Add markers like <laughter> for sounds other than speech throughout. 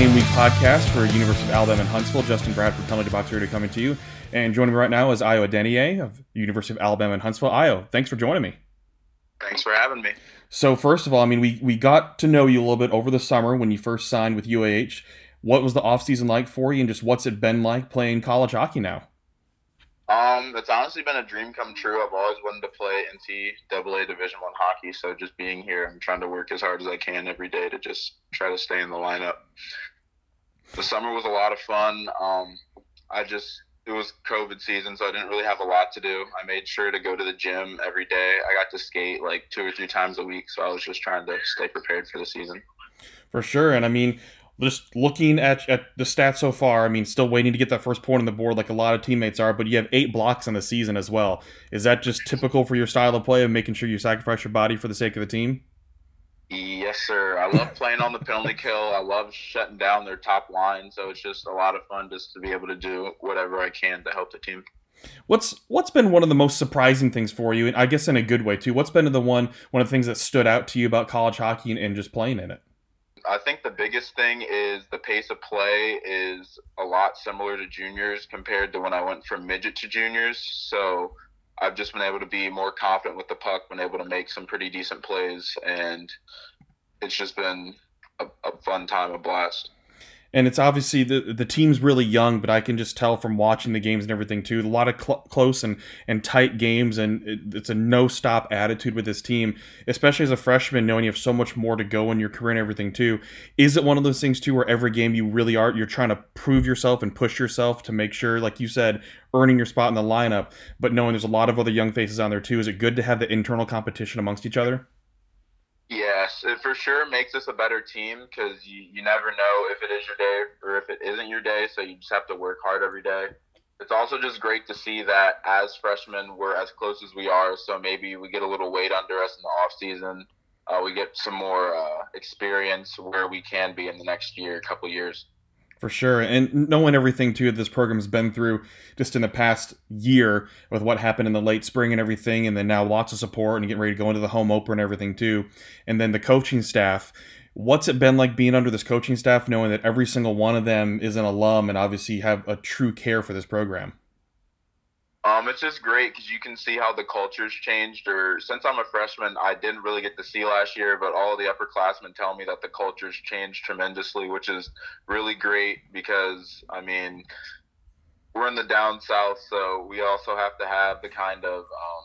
Game Week podcast for University of Alabama in Huntsville. Justin Bradford, penalty box radio coming to you. And joining me right now is Ayo Adeniyi of University of Alabama in Huntsville. Ayo, thanks for joining me. Thanks for having me. So first of all, I mean, we, we got to know you a little bit over the summer when you first signed with UAH. What was the offseason like for you, and just what's it been like playing college hockey now? Um, it's honestly been a dream come true. I've always wanted to play NCAA Division One hockey, so just being here, I'm trying to work as hard as I can every day to just try to stay in the lineup. The summer was a lot of fun. Um, I just it was COVID season, so I didn't really have a lot to do. I made sure to go to the gym every day. I got to skate like two or three times a week, so I was just trying to stay prepared for the season. For sure, and I mean, just looking at, at the stats so far, I mean, still waiting to get that first point on the board like a lot of teammates are, but you have eight blocks in the season as well. Is that just typical for your style of play of making sure you sacrifice your body for the sake of the team? Yes, sir. I love playing on the penalty kill. I love shutting down their top line. So it's just a lot of fun just to be able to do whatever I can to help the team. What's what's been one of the most surprising things for you, and I guess in a good way too? What's been the one one of the things that stood out to you about college hockey and, and just playing in it? I think the biggest thing is the pace of play is a lot similar to juniors compared to when I went from midget to juniors. So I've just been able to be more confident with the puck, been able to make some pretty decent plays, and it's just been a, a fun time, a blast and it's obviously the the team's really young, but I can just tell from watching the games and everything too. A lot of cl- close and and tight games, and it, it's a no stop attitude with this team, especially as a freshman, knowing you have so much more to go in your career and everything too. Is it one of those things too, where every game you really are you're trying to prove yourself and push yourself to make sure, like you said, earning your spot in the lineup, but knowing there's a lot of other young faces on there too. Is it good to have the internal competition amongst each other? Yes, it for sure makes us a better team because you, you never know if it is your day or if it isn't your day. So you just have to work hard every day. It's also just great to see that as freshmen, we're as close as we are. So maybe we get a little weight under us in the off season. Uh, we get some more uh, experience where we can be in the next year, a couple years for sure. And knowing everything too this program has been through just in the past year with what happened in the late spring and everything, and then now lots of support and getting ready to go into the home opener and everything too. And then the coaching staff. What's it been like being under this coaching staff, knowing that every single one of them is an alum and obviously have a true care for this program? Um, it's just great because you can see how the culture's changed. Or since I'm a freshman, I didn't really get to see last year, but all the upperclassmen tell me that the culture's changed tremendously, which is really great because I mean, we're in the down south, so we also have to have the kind of um,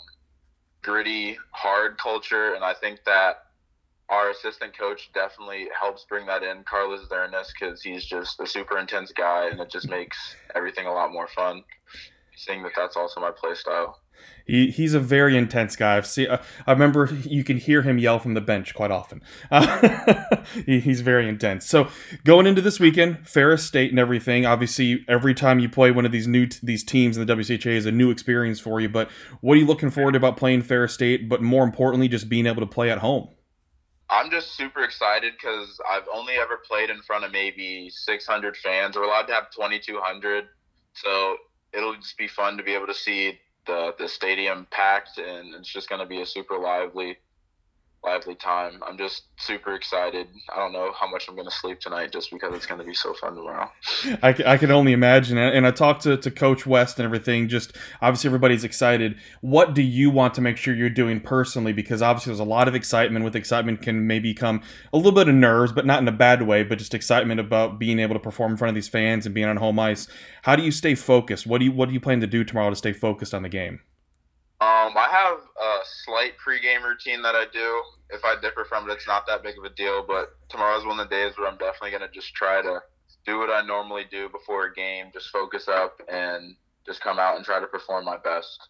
gritty, hard culture, and I think that our assistant coach definitely helps bring that in, Carlos Zernis, because he's just a super intense guy, and it just makes everything a lot more fun seeing that that's also my play style. He, he's a very intense guy. I've seen, uh, I remember you can hear him yell from the bench quite often. Uh, <laughs> he, he's very intense. So going into this weekend, Ferris State and everything. Obviously, every time you play one of these new t- these teams in the WCHA is a new experience for you. But what are you looking forward to about playing Ferris State? But more importantly, just being able to play at home. I'm just super excited because I've only ever played in front of maybe 600 fans. We're allowed to have 2,200. So it'll just be fun to be able to see the the stadium packed, and it's just going to be a super lively lively time. I'm just super excited. I don't know how much I'm going to sleep tonight just because it's going to be so fun tomorrow. I, I can only imagine. And I talked to, to Coach West and everything. Just obviously, everybody's excited. What do you want to make sure you're doing personally? Because obviously, there's a lot of excitement. With excitement, can maybe come a little bit of nerves, but not in a bad way, but just excitement about being able to perform in front of these fans and being on home ice. How do you stay focused? What do you What do you plan to do tomorrow to stay focused on the game? Um, I have a slight pregame routine that I do. If I differ from it, it's not that big of a deal. But tomorrow's one of the days where I'm definitely gonna just try to do what I normally do before a game, just focus up and just come out and try to perform my best.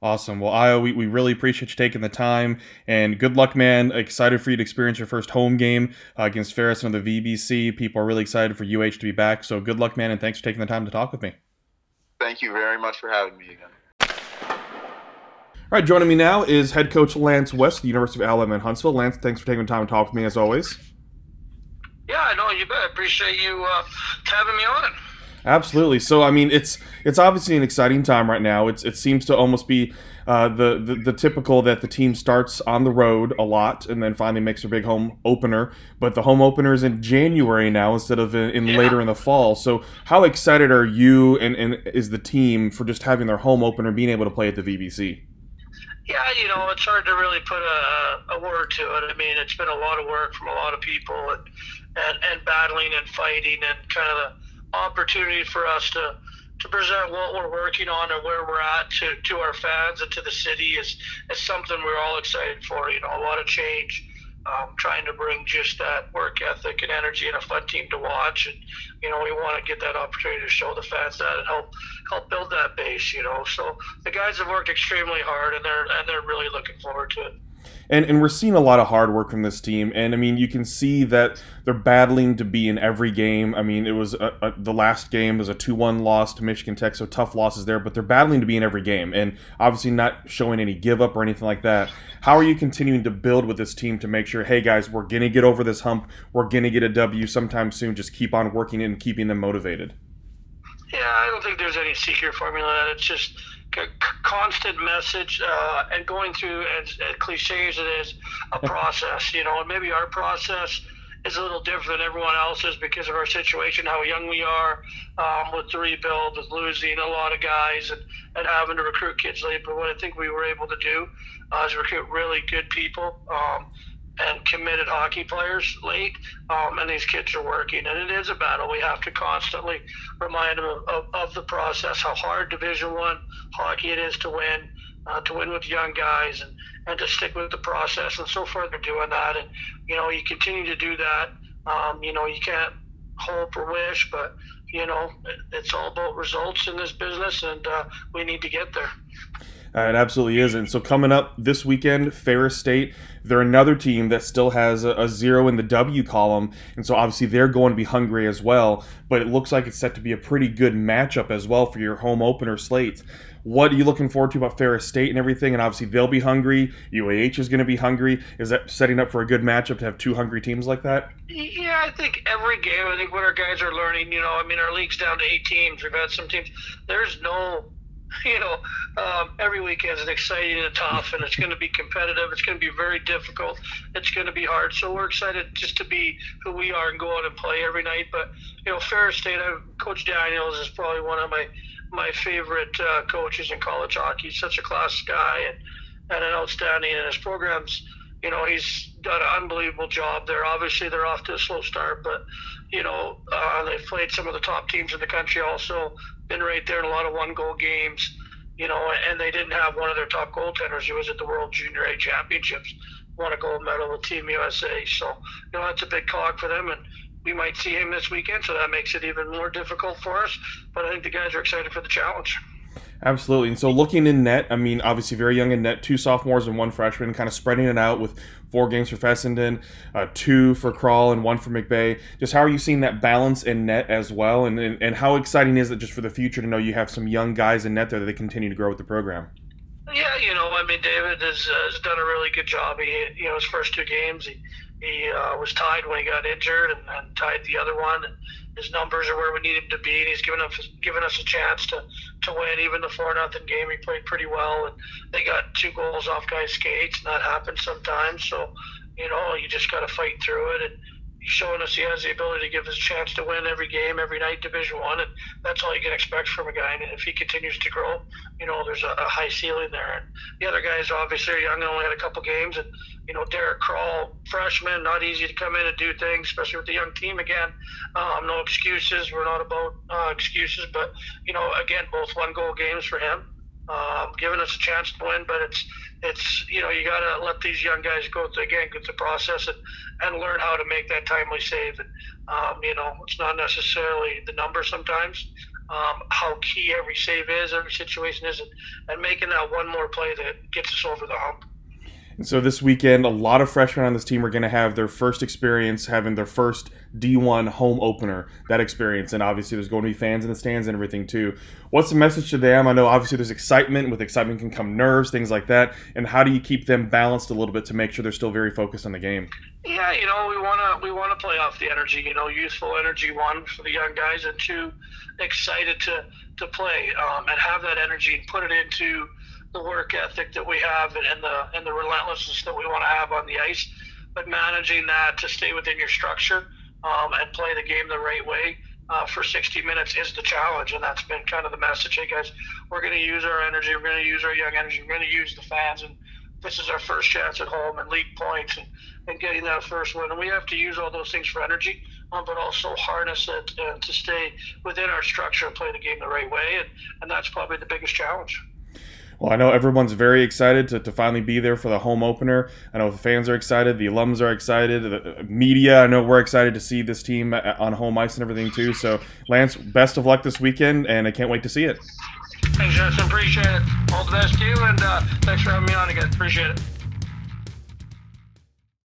Awesome. Well, Ayo, we, we really appreciate you taking the time and good luck, man. Excited for you to experience your first home game uh, against Ferris and the VBC. People are really excited for UH to be back. So good luck, man, and thanks for taking the time to talk with me. Thank you very much for having me again. All right, joining me now is head coach Lance West, the University of Alabama in Huntsville. Lance, thanks for taking the time to talk with me as always. Yeah, I know you bet. Appreciate you uh, having me on. Absolutely. So I mean, it's it's obviously an exciting time right now. It's it seems to almost be uh, the, the, the typical that the team starts on the road a lot and then finally makes their big home opener. But the home opener is in January now instead of in, in yeah. later in the fall. So how excited are you and, and is the team for just having their home opener, being able to play at the VBC? Yeah, you know, it's hard to really put a, a word to it. I mean, it's been a lot of work from a lot of people and, and, and battling and fighting and kind of the opportunity for us to to present what we're working on and where we're at to, to our fans and to the city is, is something we're all excited for. You know, a lot of change, um, trying to bring just that work ethic and energy and a fun team to watch. And, you know, we want to get that opportunity to show the fans that and help help build that base, you know. So the guys have worked extremely hard and they're and they're really looking forward to it and and we're seeing a lot of hard work from this team. And I mean, you can see that they're battling to be in every game. I mean, it was a, a, the last game was a two-one loss to Michigan Tech, so tough losses there. But they're battling to be in every game, and obviously not showing any give up or anything like that. How are you continuing to build with this team to make sure, hey guys, we're gonna get over this hump, we're gonna get a W sometime soon. Just keep on working and keeping them motivated. Yeah, I don't think there's any secret formula. It's just constant message uh, and going through as, as cliche as it is a <laughs> process you know and maybe our process is a little different than everyone else's because of our situation how young we are um, with the rebuild with losing a lot of guys and, and having to recruit kids late. But what i think we were able to do uh, is recruit really good people um, and committed hockey players late, um, and these kids are working. And it is a battle. We have to constantly remind them of, of, of the process, how hard Division One hockey it is to win, uh, to win with young guys, and, and to stick with the process. And so far, they're doing that. And you know, you continue to do that. Um, you know, you can't hope or wish, but you know, it's all about results in this business, and uh, we need to get there. Uh, it absolutely is. And so coming up this weekend, Ferris State, they're another team that still has a, a, zero in the W column, and so obviously they're going to be hungry as well. But it looks like it's set to be a pretty good matchup as well for your home opener slate. What are you looking forward to about Ferris State and everything? And obviously they'll be hungry. UAH is going to be hungry. Is that setting up for a good matchup to have two hungry teams like that? Yeah, I think every game. I think what our guys are learning. You know, I mean, our league's down to eight teams. We've had some teams. There's no <laughs> you know, um, every weekend is exciting and tough, and it's going to be competitive. It's going to be very difficult. It's going to be hard. So we're excited just to be who we are and go out and play every night. But you know, Ferris State, I've, Coach Daniels is probably one of my my favorite uh, coaches in college hockey. He's such a class guy and and an outstanding in his programs. You know, he's done an unbelievable job there. Obviously, they're off to a slow start, but you know, uh, they've played some of the top teams in the country also been right there in a lot of one goal games, you know, and they didn't have one of their top goaltenders who was at the World Junior A Championships, won a gold medal with Team USA. So, you know, that's a big cog for them. And we might see him this weekend, so that makes it even more difficult for us. But I think the guys are excited for the challenge. Absolutely. And so looking in net, I mean, obviously very young in net, two sophomores and one freshman, kind of spreading it out with four games for Fessenden, uh, two for Crawl, and one for McVeigh. Just how are you seeing that balance in net as well? And, and, and how exciting is it just for the future to know you have some young guys in net there that they continue to grow with the program? Yeah, you know, I mean, David has, uh, has done a really good job. He, you know, his first two games, he, he uh, was tied when he got injured and, and tied the other one. His numbers are where we need him to be, and he's given us given us a chance to to win. Even the four nothing game, he played pretty well, and they got two goals off guys' skates, and that happens sometimes. So, you know, you just got to fight through it and showing us he has the ability to give us a chance to win every game, every night, Division One, and that's all you can expect from a guy. And if he continues to grow, you know, there's a, a high ceiling there. And the other guys obviously are young and only had a couple games, and you know, Derek Crawl, freshman, not easy to come in and do things, especially with the young team again. Um, no excuses. We're not about uh, excuses, but you know, again, both one goal games for him um, giving us a chance to win. But it's it's you know you got to let these young guys go through, again through the process and, and learn how to make that timely save. And um, you know it's not necessarily the number sometimes. Um, how key every save is, every situation is, and, and making that one more play that gets us over the hump. So this weekend, a lot of freshmen on this team are going to have their first experience having their first D1 home opener, that experience. And obviously, there's going to be fans in the stands and everything too. What's the message to them? I know obviously there's excitement. With excitement can come nerves, things like that. And how do you keep them balanced a little bit to make sure they're still very focused on the game? Yeah, you know, we want to we want to play off the energy. You know, youthful energy one for the young guys, and two, excited to to play um, and have that energy and put it into the work ethic that we have and the and the relentlessness that we want to have on the ice, but managing that to stay within your structure um, and play the game the right way uh, for 60 minutes is the challenge, and that's been kind of the message. Hey guys, we're going to use our energy, we're going to use our young energy, we're going to use the fans, and this is our first chance at home and league points and, and getting that first win. And we have to use all those things for energy, um, but also harness it uh, to stay within our structure and play the game the right way, and, and that's probably the biggest challenge. Well, I know everyone's very excited to, to finally be there for the home opener. I know the fans are excited, the alums are excited, the media. I know we're excited to see this team on home ice and everything too. So, Lance, best of luck this weekend, and I can't wait to see it. Thanks, Justin. Appreciate it. All the best to you, and uh, thanks for having me on again. Appreciate it.